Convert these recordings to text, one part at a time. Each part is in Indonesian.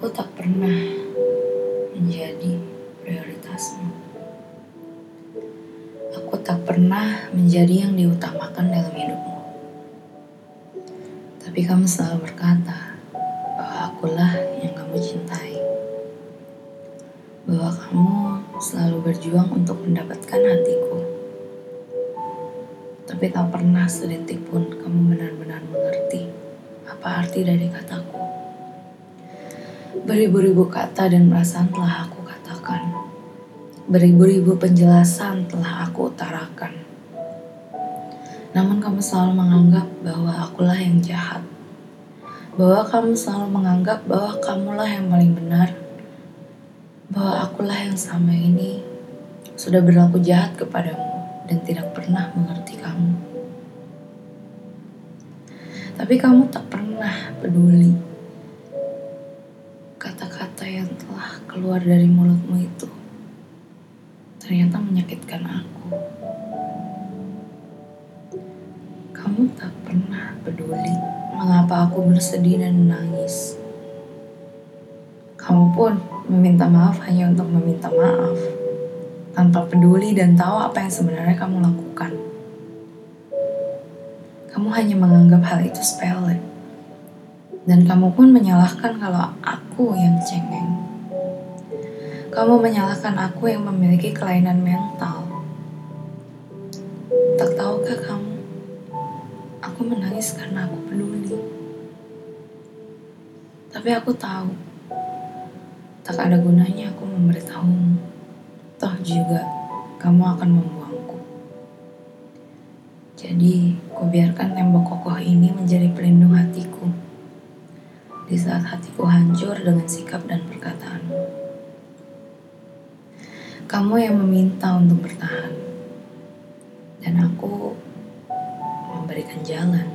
Aku tak pernah menjadi prioritasmu. Aku tak pernah menjadi yang diutamakan dalam hidupmu. Tapi kamu selalu berkata bahwa akulah yang kamu cintai. Bahwa kamu selalu berjuang untuk mendapatkan hatiku. Tapi tak pernah sedetik pun kamu benar-benar mengerti apa arti dari kataku. Beribu-ribu kata dan perasaan telah aku katakan. Beribu-ribu penjelasan telah aku utarakan. Namun kamu selalu menganggap bahwa akulah yang jahat. Bahwa kamu selalu menganggap bahwa kamulah yang paling benar. Akulah yang sama ini sudah berlaku jahat kepadamu dan tidak pernah mengerti kamu. Tapi kamu tak pernah peduli kata-kata yang telah keluar dari mulutmu itu ternyata menyakitkan aku. Kamu tak pernah peduli mengapa aku bersedih dan menangis. Kamu pun meminta maaf hanya untuk meminta maaf, tanpa peduli dan tahu apa yang sebenarnya kamu lakukan. Kamu hanya menganggap hal itu sepele. Dan kamu pun menyalahkan kalau aku yang cengeng. Kamu menyalahkan aku yang memiliki kelainan mental. Tak tahukah kamu? Aku menangis karena aku peduli. Tapi aku tahu, tak ada gunanya aku memberitahumu. Toh juga, kamu akan membuangku. Jadi, kubiarkan tembok kokoh ini menjadi pelindung hatiku di saat hatiku hancur dengan sikap dan perkataanmu. Kamu yang meminta untuk bertahan, dan aku memberikan jalan.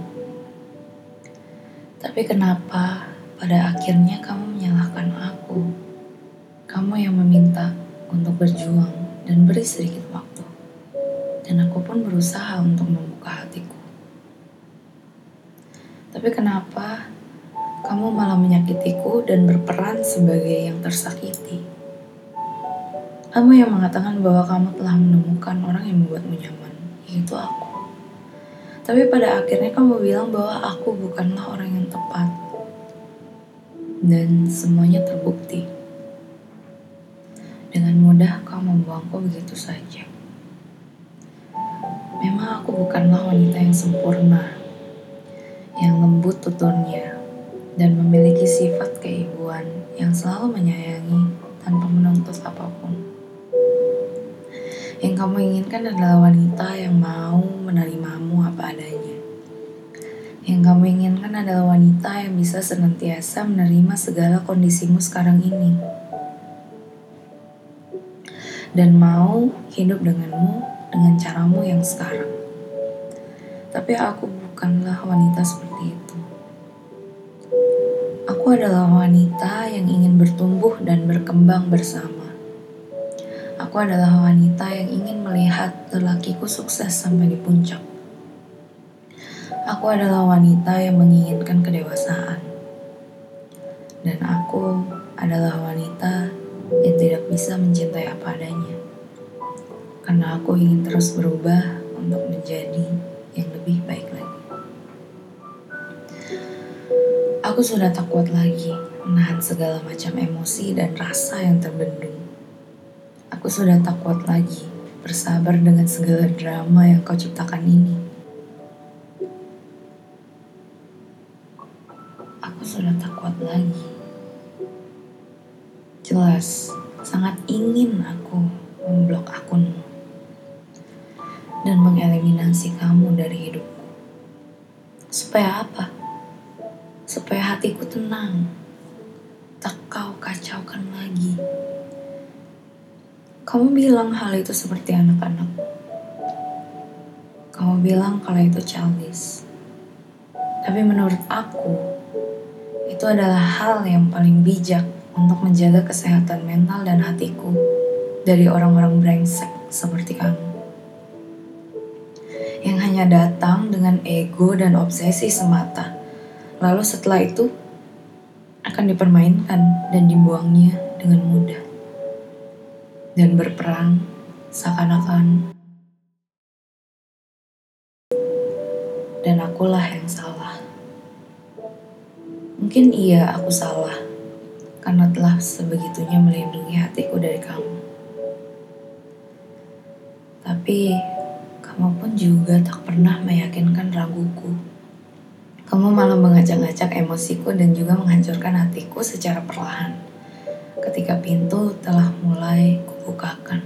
Tapi kenapa pada akhirnya kamu berjuang dan beri sedikit waktu. Dan aku pun berusaha untuk membuka hatiku. Tapi kenapa kamu malah menyakitiku dan berperan sebagai yang tersakiti. Kamu yang mengatakan bahwa kamu telah menemukan orang yang membuatmu nyaman, yaitu aku. Tapi pada akhirnya kamu bilang bahwa aku bukanlah orang yang tepat. Dan semuanya terbukti. Dengan mudah kau membuangku begitu saja. Memang aku bukanlah wanita yang sempurna, yang lembut tuturnya, dan memiliki sifat keibuan yang selalu menyayangi tanpa menuntut apa pun. Yang kamu inginkan adalah wanita yang mau menerimamu apa adanya. Yang kamu inginkan adalah wanita yang bisa senantiasa menerima segala kondisimu sekarang ini. Dan mau hidup denganmu dengan caramu yang sekarang. Tapi aku bukanlah wanita seperti itu. Aku adalah wanita yang ingin bertumbuh dan berkembang bersama. Aku adalah wanita yang ingin melihat lelakiku sukses sampai di puncak. Aku adalah wanita yang menginginkan kedewasaan. Bisa mencintai apa adanya. Karena aku ingin terus berubah untuk menjadi yang lebih baik lagi. Aku sudah tak kuat lagi menahan segala macam emosi dan rasa yang terbendung. Aku sudah tak kuat lagi bersabar dengan segala drama yang kau ciptakan ini. Aku sudah tak kuat lagi. Jelas, sangat ingin aku memblok akunmu dan mengeliminasi kamu dari hidupku. Supaya apa? supaya hatiku tenang. Tak kau kacaukan lagi. Kamu bilang hal itu seperti anak-anak. Kamu bilang kalau itu childish. Tapi menurut aku, itu adalah hal yang paling bijak untuk menjaga kesehatan mental dan hatiku. dari orang-orang brengsek seperti kamu. Yang hanya datang dengan ego dan obsesi semata. Lalu setelah itu akan dipermainkan dan dibuangnya dengan mudah. Dan berperang seakan-akan dan akulah yang salah. Mungkin iya aku salah karena telah sebegitunya melindungi hatiku dari kamu. Tapi kamu pun juga tak pernah meyakinkan raguku. Kamu malah mengajak-ajak emosiku dan juga menghancurkan hatiku secara perlahan. Ketika pintu telah mulai kubukakan.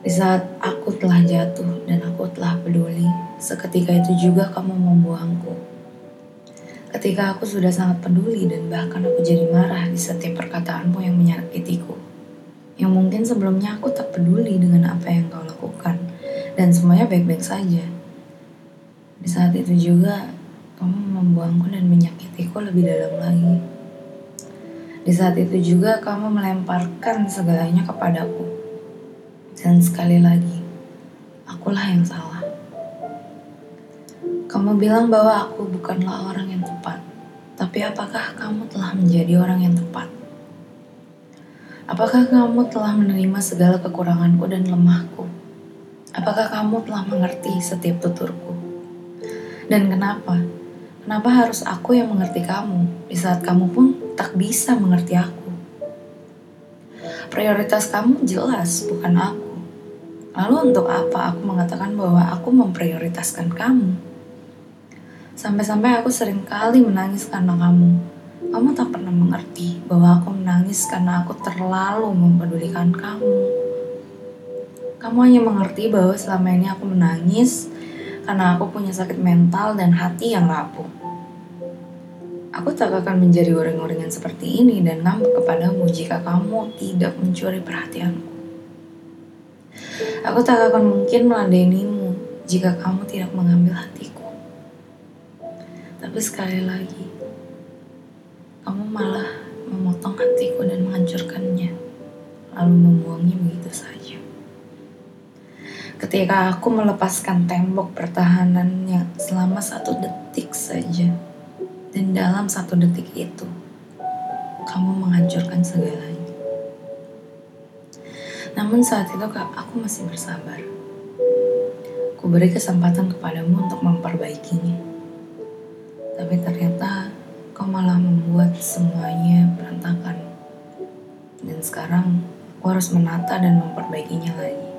Di saat aku telah jatuh dan aku telah peduli, seketika itu juga kamu membuangku. Ketika aku sudah sangat peduli dan bahkan aku jadi marah di setiap perkataanmu yang menyakitiku yang mungkin sebelumnya aku tak peduli dengan apa yang kau lakukan dan semuanya baik-baik saja. Di saat itu juga kamu membuangku dan menyakitiku lebih dalam lagi. Di saat itu juga kamu melemparkan segalanya kepadaku. Dan sekali lagi, akulah yang salah. Kamu bilang bahwa aku bukanlah orang tepat. Tapi apakah kamu telah menjadi orang yang tepat? Apakah kamu telah menerima segala kekuranganku dan lemahku? Apakah kamu telah mengerti setiap tuturku? Dan kenapa? Kenapa harus aku yang mengerti kamu di saat kamu pun tak bisa mengerti aku? Prioritas kamu jelas, bukan aku. Lalu untuk apa aku mengatakan bahwa aku memprioritaskan kamu? Sampai-sampai aku sering kali menangis karena kamu kamu tak pernah mengerti bahwa aku menangis karena aku terlalu mempedulikan kamu. Kamu hanya mengerti bahwa selama ini aku menangis karena aku punya sakit mental dan hati yang rapuh. Aku tak akan menjadi orang-orang yang seperti ini dan ngambek kepadamu jika kamu tidak mencuri perhatianku. Aku tak akan mungkin meladenimu jika kamu tidak mengambil hatiku. Tapi sekali lagi, kamu malah memotong hatiku dan menghancurkannya, lalu membuangnya begitu saja. Ketika aku melepaskan tembok pertahanannya selama satu detik saja, dan dalam satu detik itu, kamu menghancurkan segalanya. Namun saat itu aku masih bersabar. Ku beri kesempatan kepadamu untuk memperbaikinya. Tapi ternyata kau malah membuat semuanya berantakan. Dan sekarang aku harus menata dan memperbaikinya lagi.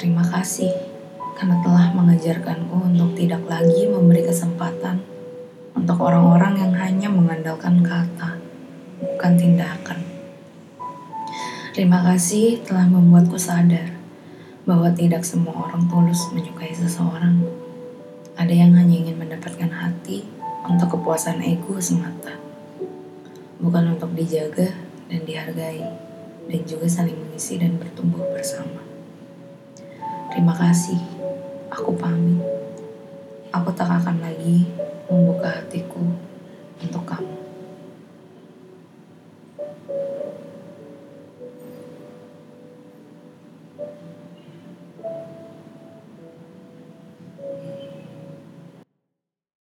Terima kasih karena telah mengajarkanku untuk tidak lagi memberi kesempatan untuk orang-orang yang hanya mengandalkan kata, bukan tindakan. Terima kasih telah membuatku sadar bahwa tidak semua orang tulus menyukai seseorang. Ada yang hanya mendapatkan hati untuk kepuasan ego semata, bukan untuk dijaga dan dihargai, dan juga saling mengisi dan bertumbuh bersama. Terima kasih, aku pamit. Aku tak akan lagi membuka hatiku